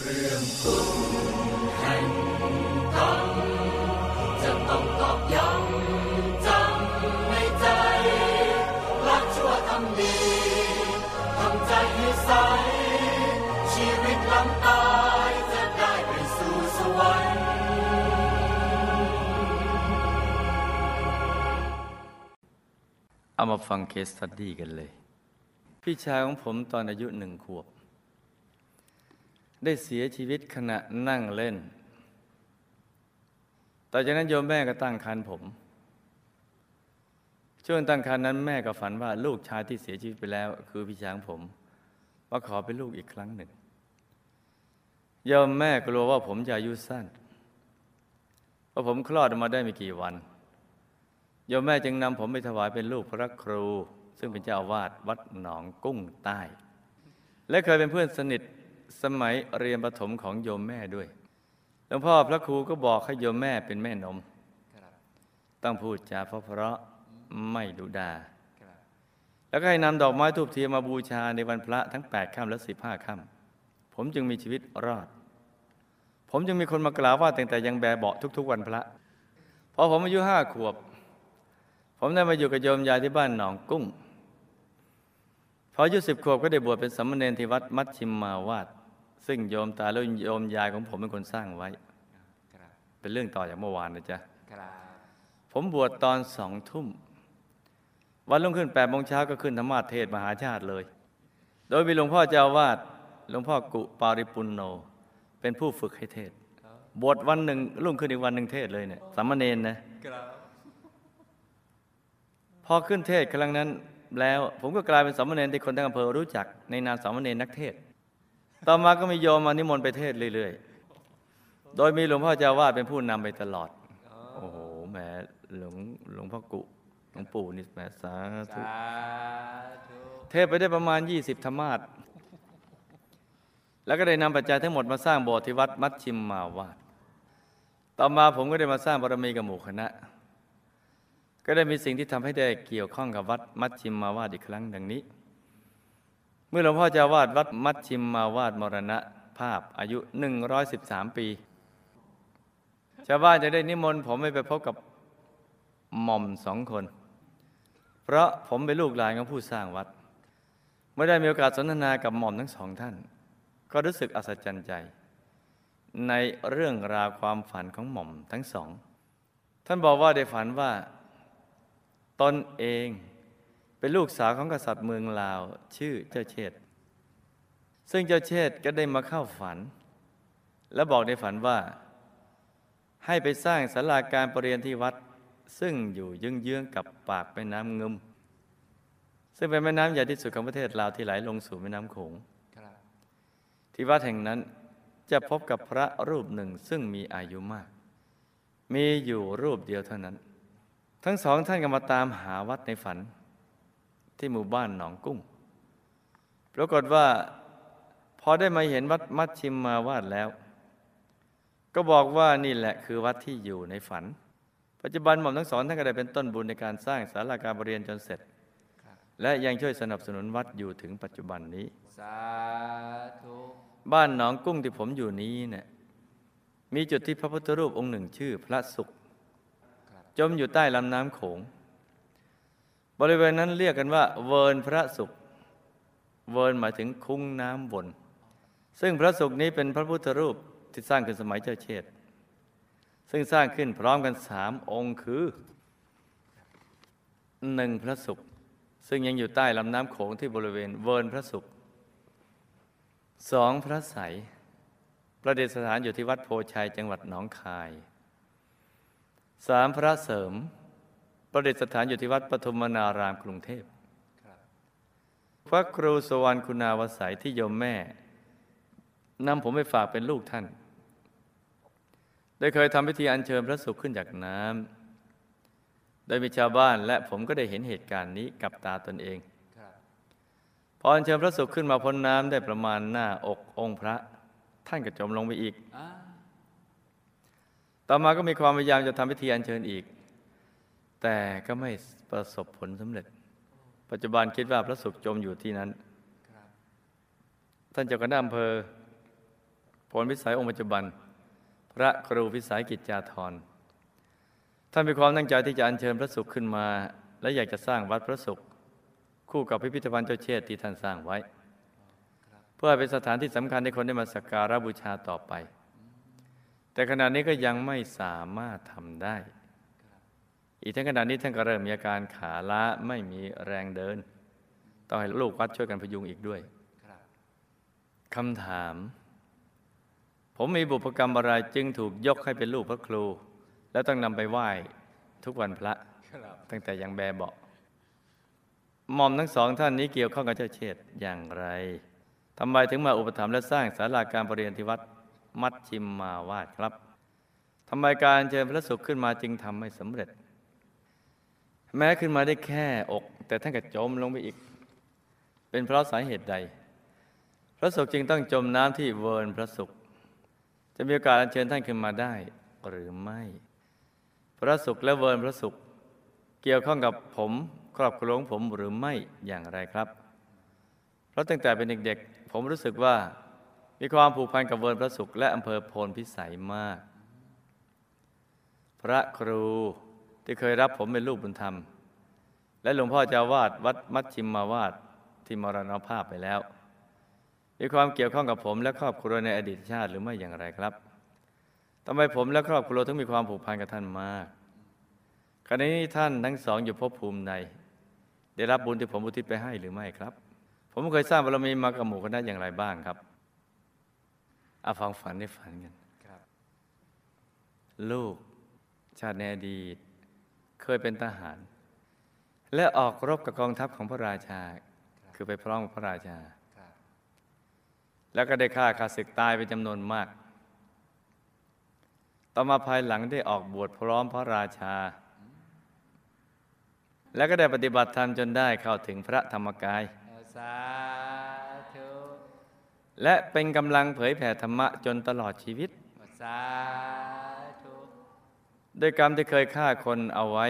เรื่องคุณแห่งกรรมจะต้องตอกย้ำจำในใจละชั่วทำดีทำใจให้ใส ชีวิตลังตายจะได้ไปสู่สวรรค์เอามาฟังเคสตัดดี้กันเลย พี่ชายของผมตอนอายุหนึ่งขวบ ได้เสียชีวิตขณะนั่งเล่นต่อจากนั้นโยมแม่ก็ตั้งครรภ์ผม ช่วงตั้งครรภ์นั้นแม่ก็ฝันว่าลูกชายที่เสียชีวิตไปแล้ว คือพี่ช้างผมมาขอเป็นลูกอีกครั้งหนึ่งโยมแม่กลัวว่าผมจะอายุสั้นพราผมคลอดออกมาได้ไม่กี่วันโยมแม่จึงนำผมไปถวายเป็นลูกพระครู ซึ่งเป็นเจ้าอาวาสวัดหนองกุ้งใต้ และเคยเป็นเพื่อนสนิท สมัยเรียนประถมของโยมแม่ด้วยหลวงพ่อพระครูก็บอกให้โยมแม่เป็นแม่นม ต้องพูดจาเพราะเพราะไม่ดุดา แล้วก็ให้นำดอกไม้ทูบเทียนมาบูชาในวันพระทั้ง 8ค่ำและ 15ค่ำผมจึงมีชีวิตรอด ผมจึงมีคนมากล่าวว่าตั้งแต่ยังแบเบาทุก ๆ วันพระพอผมอายุห้าขวบ ผมได้มาอยู่กับโยมยายที่บ้านหนองกุ้งพออายุสิบขวบก็ได้บวชเป็นสามเณรที่วัดมัชชิมมาวาด ซึ่งโยมตาและโยมยายของผมเป็นคนสร้างไว้ เป็นเรื่องต่อจากเมื่อวานนะจ๊ะผมบวชตอนสองทุ่ม วันรุ่งขึ้นแปดโมงเช้าก็ขึ้นธรรมาเทศมหาชาติเลย โดยมีหลวงพ่อเจ้าวาดหลวงพ่อกุปาริปุณโน เป็นผู้ฝึกให้เทศ บวชวันหนึ่งรุ่งขึ้นอีกวันหนึ่งเทศเลยเนี่ยสามเณรนะพอขึ้นเทศครั้งนั้นแล้วผมก็กลายเป็นสามเณรที่คนทั้งอำเภอรู้จักในนามสามเณรนักเทศ ต่อมาก็มีโยมมานิมนต์ไปเทศน์เรื่อยๆ โดยมีหลวงพ่อเจ้าอาวาดเป็นผู้นำไปตลอด โอ้โห แหมหลวงหลวงพ่อกุหลวงปู่นี่แหมสาธุเทศไปได้ประมาณ 20 ธรรมาสแล้วก็ได้นำปัจจัยทั้งหมดมาสร้างโบสถ์ที่วัดมัชชิมมาวาด ต่อมาผมก็ได้มาสร้างบารมีกับหมู่คณะ ก็ได้มีสิ่งที่ทำให้ได้เกี่ยวข้องกับวัดมัชชิมมาวาดอีกครั้งดังนี้ เมื่อหลวงพ่อเจ้าวาดวัดมัชชิมมาวาดมรณะภาพอายุ 113 ปี ชาวบ้านจะได้นิมนต์ผมให้ไปพบกับหม่อมสองคน เพราะผมเป็นลูกหลานของผู้สร้างวัดเมื่อได้มีโอกาสสนทนากับหม่อมทั้งสองท่าน ก็รู้สึกอัศจรรย์ใจ ในเรื่องราวความฝันของหม่อมทั้งสอง ท่านบอกว่าได้ฝันว่า ตนเอง เป็นลูกสาวของกษัตริย์เมืองลาว ชื่อเจ้าเชษฐ์ซึ่งเจ้าเชษฐ์ก็ได้มาเข้าฝัน และบอกในฝันว่า ให้ไปสร้างศาลาการประเรียนที่วัด ซึ่งอยู่เยื้องๆกับปากแม่น้ำงึมซึ่งเป็นแม่น้ำใหญ่ที่สุดของประเทศลาวที่ไหลลงสู่แม่น้ำโขงที่วัดแห่งนั้นจะพบกับพระรูปหนึ่งซึ่งมีอายุมาก มีอยู่รูปเดียวเท่านั้น ทั้งสองท่านก็มาตามหาวัดในฝัน ที่หมู่บ้านหนองกุ้ง ปรากฏว่าพอได้มาเห็นวัดมัชชิมมาวาดแล้ว ก็บอกว่านี่แหละคือวัดที่อยู่ในฝัน ปัจจุบันหม่อมทั้งสองท่านก็ได้เป็นต้นบุญในการสร้างศาลาการประเรียนจนเสร็จ และยังช่วยสนับสนุนวัดอยู่ถึงปัจจุบันนี้ สาธุบ้านหนองกุ้งที่ผมอยู่นี้เนี่ยมีจุดที่พระพุทธรูปองค์หนึ่งชื่อพระสุข จมอยู่ใต้ลำน้ำโขง บริเวณนั้นเรียกกันว่า เวินพระสุข เวินหมายถึงคุ้งน้ำวน ซึ่งพระสุขนี้เป็นพระพุทธรูปที่สร้างขึ้นสมัยเจ้าเชษฐ์ซึ่งสร้างขึ้นพร้อมกันสามองค์คือหนึ่งพระสุข ซึ่งยังอยู่ใต้ลำน้ำโขงที่บริเวณเวินพระสุขสองพระใสประดิษฐานอยู่ที่วัดโพชัยจังหวัดหนองคายสามพระเสริม ประดิษฐานอยู่ที่วัดปฐุมนารามกรุงเทพพระครูสวรรณคุณาวสัยที่โยมแม่นำผมไปฝากเป็นลูกท่าน ได้เคยทำพิธีอัญเชิญพระสุขขึ้นจากน้ำโดยมีชาวบ้านและผมก็ได้เห็นเหตุการณ์นี้กับตาตนเองพออัญเชิญพระสุขขึ้นมาพ้นน้ำได้ประมาณหน้าอกองค์พระ ท่านก็จมลงไปอีกอ่าต่อมาก็มีความพยายามจะทำพิธีอัญเชิญอีก แต่ก็ไม่ประสบผลสำเร็จ ปัจจุบันคิดว่าพระสุขจมอยู่ที่นั้น ท่านเจ้าคณะอำเภอผลวิสัยองค์ปัจจุบัน พระครูวิสัยกิจจาธรท่านมีความตั้งใจที่จะอัญเชิญพระสุขขึ้นมา และอยากจะสร้างวัดพระสุข คู่กับพิพิธภัณฑ์เจ้าเชษที่ท่านสร้างไว้ เพื่อเป็นสถานที่สำคัญให้คนได้มาสักการะบูชาต่อไป แต่ขณะนี้ก็ยังไม่สามารถทำได้ อีกทั้งขณะนี้ท่านก็เริ่มมีอาการขาล้าไม่มีแรงเดิน ต้องให้ลูกวัดช่วยกันพยุงอีกด้วยครับคำถาม ผมมีบุพกรรมอะไรจึงถูกยกให้เป็นลูกพระครู และต้องนำไปไหว้ทุกวันพระครับตั้งแต่ยังแบเบาะหม่อมทั้งสองท่านนี้เกี่ยวข้องกับเจ้าเชษฐ์อย่างไรทำไมถึงมาอุปถัมภ์และสร้างศาลาการประเรียนที่วัดมัดชิมมาวาดครับทำไมการเชิญพระสุขขึ้นมาจึงทำไม่สำเร็จ แม้ขึ้นมาได้แค่อก แต่ท่านก็จมลงไปอีก เป็นเพราะสาเหตุใด พระสุขจึงต้องจมน้ำที่เวิร์นพระสุข จะมีโอกาสอัญเชิญท่านขึ้นมาได้หรือไม่ พระสุขและเวิร์นพระสุข เกี่ยวข้องกับผมครอบครัวของผมหรือไม่อย่างไรครับ เพราะตั้งแต่เป็นเด็กๆ ผมรู้สึกว่ามีความผูกพันกับเวิร์นพระสุขและอำเภอโพนพิสัยมาก พระครู ที่เคยรับผมเป็นลูกบุญธรรม และหลวงพ่อเจ้าวาดวัดมัชชิมมาวาดที่มรณภาพไปแล้ว มีความเกี่ยวข้องกับผมและครอบครัวในอดีตชาติหรือไม่อย่างไรครับทำไมผมและครอบครัวถึงมีความผูกพันกับท่านมากขณะนี้ท่านทั้งสองอยู่ภพภูมิในได้รับบุญที่ผมอุทิศไปให้หรือไม่ครับ ผมเคยสร้างบารมีมากับหมู่คณะอย่างไรบ้างครับอาฟังฝันได้ฝันกันครับลูกชาติในอดีต เคยเป็นทหาร และออกรบกับกองทัพของพระราชา คือไปพร้อมกับพระราชา แล้วก็ได้ฆ่าข้าศึกตายเป็นจำนวนมาก ต่อมาภายหลังได้ออกบวชพร้อมพระราชา แล้วก็ได้ปฏิบัติธรรมจนได้เข้าถึงพระธรรมกายและเป็นกำลังเผยแผ่ธรรมะจนตลอดชีวิตสา ด้วยกรรมที่เคยฆ่าคนเอาไว้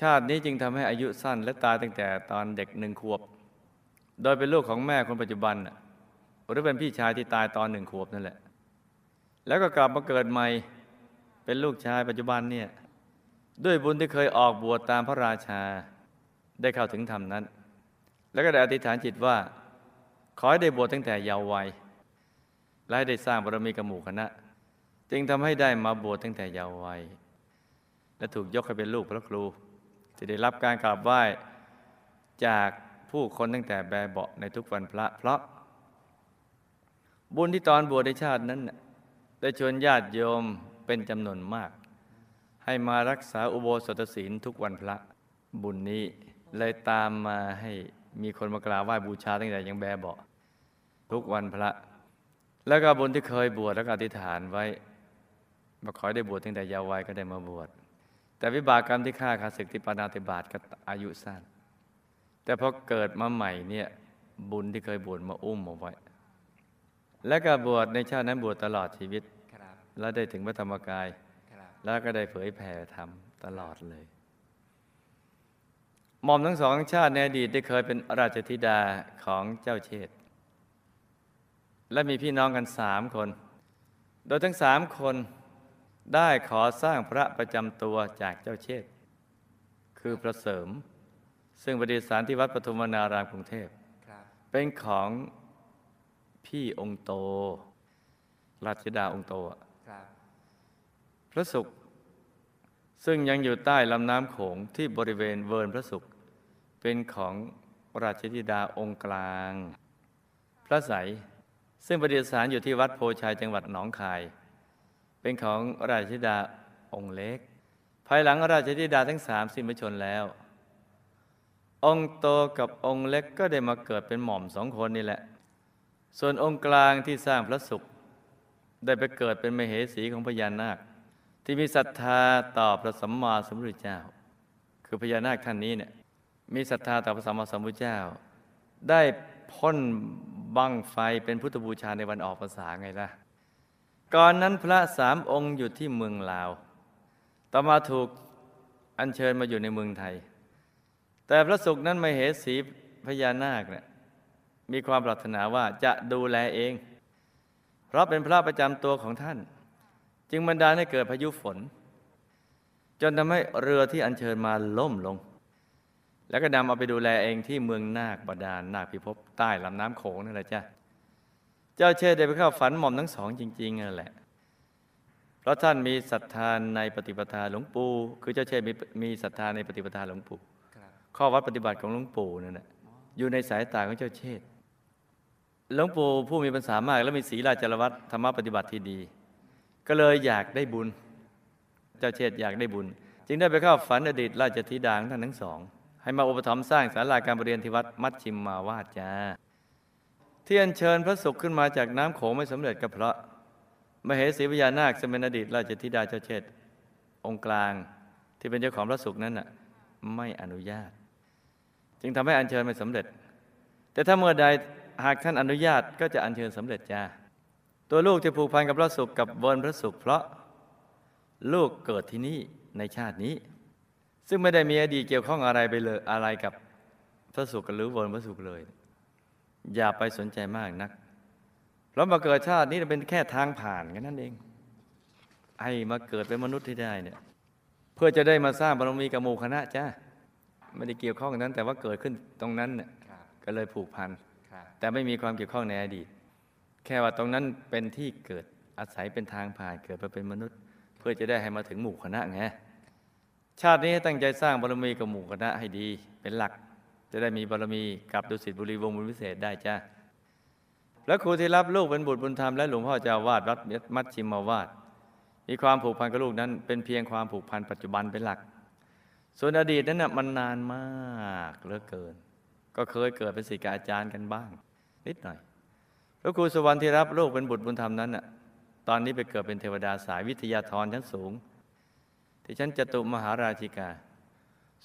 ชาตินี้จึงทำให้อายุสั้นและตายตั้งแต่ตอนเด็กหนึ่งขวบ โดยเป็นลูกของแม่คนปัจจุบันน่ะหรือเป็นพี่ชายที่ตายตอนหนึ่งขวบนั่นแหละ แล้วก็กลับมาเกิดใหม่เป็นลูกชายปัจจุบันเนี่ยด้วยบุญที่เคยออกบวชตามพระราชาได้เข้าถึงธรรมนั้น แล้วก็ได้อธิษฐานจิตว่า ขอให้ได้บวชตั้งแต่เยาว์วัยและให้ได้สร้างบารมีกับหมู่คณะ จึงทำให้ได้มาบวชตั้งแต่เยาว์วัย และถูกยกให้เป็นลูกพระครู จะได้รับการกราบไหว้จากผู้คนตั้งแต่แบเบาะในทุกวันพระ เพราะ บุญที่ตอนบวชในชาตินั้น ได้ชวนญาติโยมเป็นจำนวนมาก ให้มารักษาอุโบสถศีลทุกวันพระ บุญนี้เลยตามมาให้มีคนมากราบไหว้บูชาตั้งแต่ยังแบบเบาะทุกวันพระ แล้วก็บุญที่เคยบวชแล้วก็อธิษฐานไว้ มาขอได้บวชตั้งแต่เยาว์วัยก็ได้มาบวช แต่วิบากกรรมที่ฆ่าขาศึกที่ปานาติบาตก็อายุสั้น แต่พอเกิดมาใหม่เนี่ยบุญที่เคยบวชมาอุ้มเอาไว้ และก็บวชในชาตินั้นบวชตลอดชีวิต แล้วได้ถึงพระธรรมกาย แล้วก็ได้เผยแผ่ธรรมตลอดเลย หม่อมทั้งสองชาติในอดีตได้เคยเป็นราชธิดาของเจ้าเชษฐ์และมีพี่น้องกันสามคน โดยทั้งสามคน ได้ขอสร้างพระประจำตัวจากเจ้าเชษฐ์คือพระเสริม ซึ่งประดิษฐานที่วัดปฐุมวนารามกรุงเทพครับเป็นของพี่องค์โต ราชธิดาองค์โตอะครับพระศุกร์ซึ่งยังอยู่ใต้ลำน้ำโขงที่บริเวณเวิร์นพระศุกร์เป็นของราชธิดาองค์กลาง พระใสยซึ่งประดิษฐานอยู่ที่วัดโพชัยจังหวัดหนองคาย เป็นของราชธิดาองค์เล็ก ภายหลังราชธิดาทั้งสามสิ้นพระชนแล้ว องค์โตกับองค์เล็กก็ได้มาเกิดเป็นหม่อมสองคนนี่แหละ ส่วนองค์กลางที่สร้างพระศุกร์ได้ไปเกิดเป็นมเหสีของพญานาค ที่มีศรัทธาต่อพระสัมมาสัมพุทธเจ้า คือพญานาคท่านนี้เนี่ยมีศรัทธาต่อพระสัมมาสัมพุทธเจ้า ได้พ่นบังไฟเป็นพุทธบูชาในวันออกพรรษาไงล่ะ ก่อนนั้นพระสามองค์อยู่ที่เมืองลาว ต่อมาถูกอัญเชิญมาอยู่ในเมืองไทย แต่พระสุกร์นั้นมเหสีพญานาคเนี่ยมีความปรารถนาว่าจะดูแลเอง เพราะเป็นพระประจำตัวของท่าน จึงบันดาลให้เกิดพายุฝน จนทำให้เรือที่อัญเชิญมาล่มลง แล้วก็นำเอาไปดูแลเองที่เมืองนาคบาดาลนาคพิภพใต้ลำน้ำโขงนั่นแหละจ้ะ เจ้าเชษได้ไปเข้าฝันหม่อมทั้งสองจริงๆนั่นแหละ เพราะท่านมีศรัทธาในปฏิปทาหลวงปู่ คือเจ้าเชษมีมีศรัทธาในปฏิปทาหลวงปู่ข้อวัดปฏิบัติของหลวงปู่นั่นแหละอยู่ในสายตาของเจ้าเชษหลวงปู่ผู้มีปัญษามาก และมีศีลาจารวัตธรรมปฏิบัติที่ดี ก็เลยอยากได้บุญ เจ้าเชษอยากได้บุญ จึงได้ไปเข้าฝันอดีตราชธิดาของท่านทั้งสอง ให้มาอุปถัมภ์สร้างศาลาการประเรียนที่วัดมัชชิมมาวาดจ้า ที่อัญเชิญพระศุกร์ขึ้นมาจากน้ำโขงไม่สำเร็จก็เพราะมเหสีพญานาคซึ่งเป็นอดีตราชธิดาเจ้าเชษองค์กลางที่เป็นเจ้าของพระศุกร์นั้นน่ะไม่อนุญาต จึงทำให้อัญเชิญไม่สำเร็จ แต่ถ้าเมื่อใดหากท่านอนุญาตก็จะอัญเชิญสำเร็จจ้าตัวลูกจะผูกพันกับพระศุกร์กับเวิร์นพระศุกร์เพราะลูกเกิดที่นี่ในชาตินี้ ซึ่งไม่ได้มีอดีตเกี่ยวข้องอะไรไปเลยอะไรกับพระศุกร์หรือเวิร์นพระศุกร์เลย อย่าไปสนใจมากนัก เพราะมาเกิดชาตินี้เป็นแค่ทางผ่านแค่นั้นเองให้มาเกิดเป็นมนุษย์ที่ได้เนี่ย เพื่อจะได้มาสร้างบารมีกับหมู่คณะจ้าไม่ได้เกี่ยวข้องกันนั้น แต่ว่าเกิดขึ้นตรงนั้นเนี่ยครับก็เลยผูกพันครับแต่ไม่มีความเกี่ยวข้องในอดีต แค่ว่าตรงนั้นเป็นที่เกิดอาศัยเป็นทางผ่านเกิดมาเป็นมนุษย์ เพื่อจะได้ให้มาถึงหมู่คณะไงชาตินี้ให้ตั้งใจสร้างบารมีกับหมู่คณะให้ดีเป็นหลัก จะได้มีบารมีกับดุสิตบุรีวงศ์บุญวิเศษได้จ้าแล้วครูที่รับลูกเป็นบุตรบุญธรรมและหลวงพ่อเจ้าวาดวัดมัชชิมมาวาดมีความผูกพันกับลูกนั้น เป็นเพียงความผูกพันปัจจุบันเป็นหลัก ส่วนอดีตนั้นน่ะมันนานมากเหลือเกิน ก็เคยเกิดเป็นศิษย์กับอาจารย์กันบ้าง นิดหน่อยพระครูสวรรค์ที่รับลูกเป็นบุตรบุญธรรมนั้นน่ะตอนนี้ไปเกิดเป็นเทวดาสายวิทยาธรชั้นสูง ที่ชั้นจตุมหาราชิกา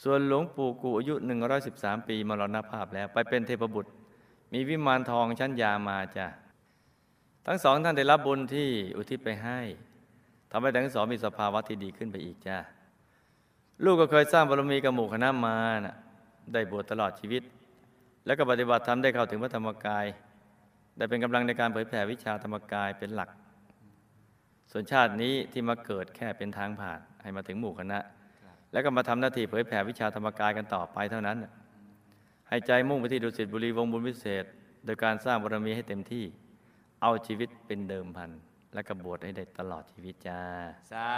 ส่วนหลวงปู่กูอายุ 113 ปีมรณภาพแล้วไปเป็นเทพบุตร มีวิมานทองชั้นยามาจ้ะทั้งสองท่านได้รับบุญที่อุทิศไปให้ทำให้ทั้งสองมีสภาวะที่ดีขึ้นไปอีกจ้าลูกก็เคยสร้างบารมีกับหมู่คณะมานะได้บวชตลอดชีวิต แล้วก็ปฏิบัติธรรมได้เข้าถึงพระธรรมกาย ได้เป็นกำลังในการเผยแผ่วิชาธรรมกายเป็นหลัก ส่วนชาตินี้ที่มาเกิดแค่เป็นทางผ่านให้มาถึงหมู่คณะ แล้วก็มาทำหน้าที่เผยแผ่วิชาธรรมกายกันต่อไปเท่านั้นน่ะให้ใจมุ่งไปที่ดุสิตบุรีวงศ์บุญวิเศษ โดยการสร้างบารมีให้เต็มที่ เอาชีวิตเป็นเดิมพัน และก็บวชให้ได้ตลอดชีวิตจ้า สา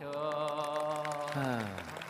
ธุ Ah.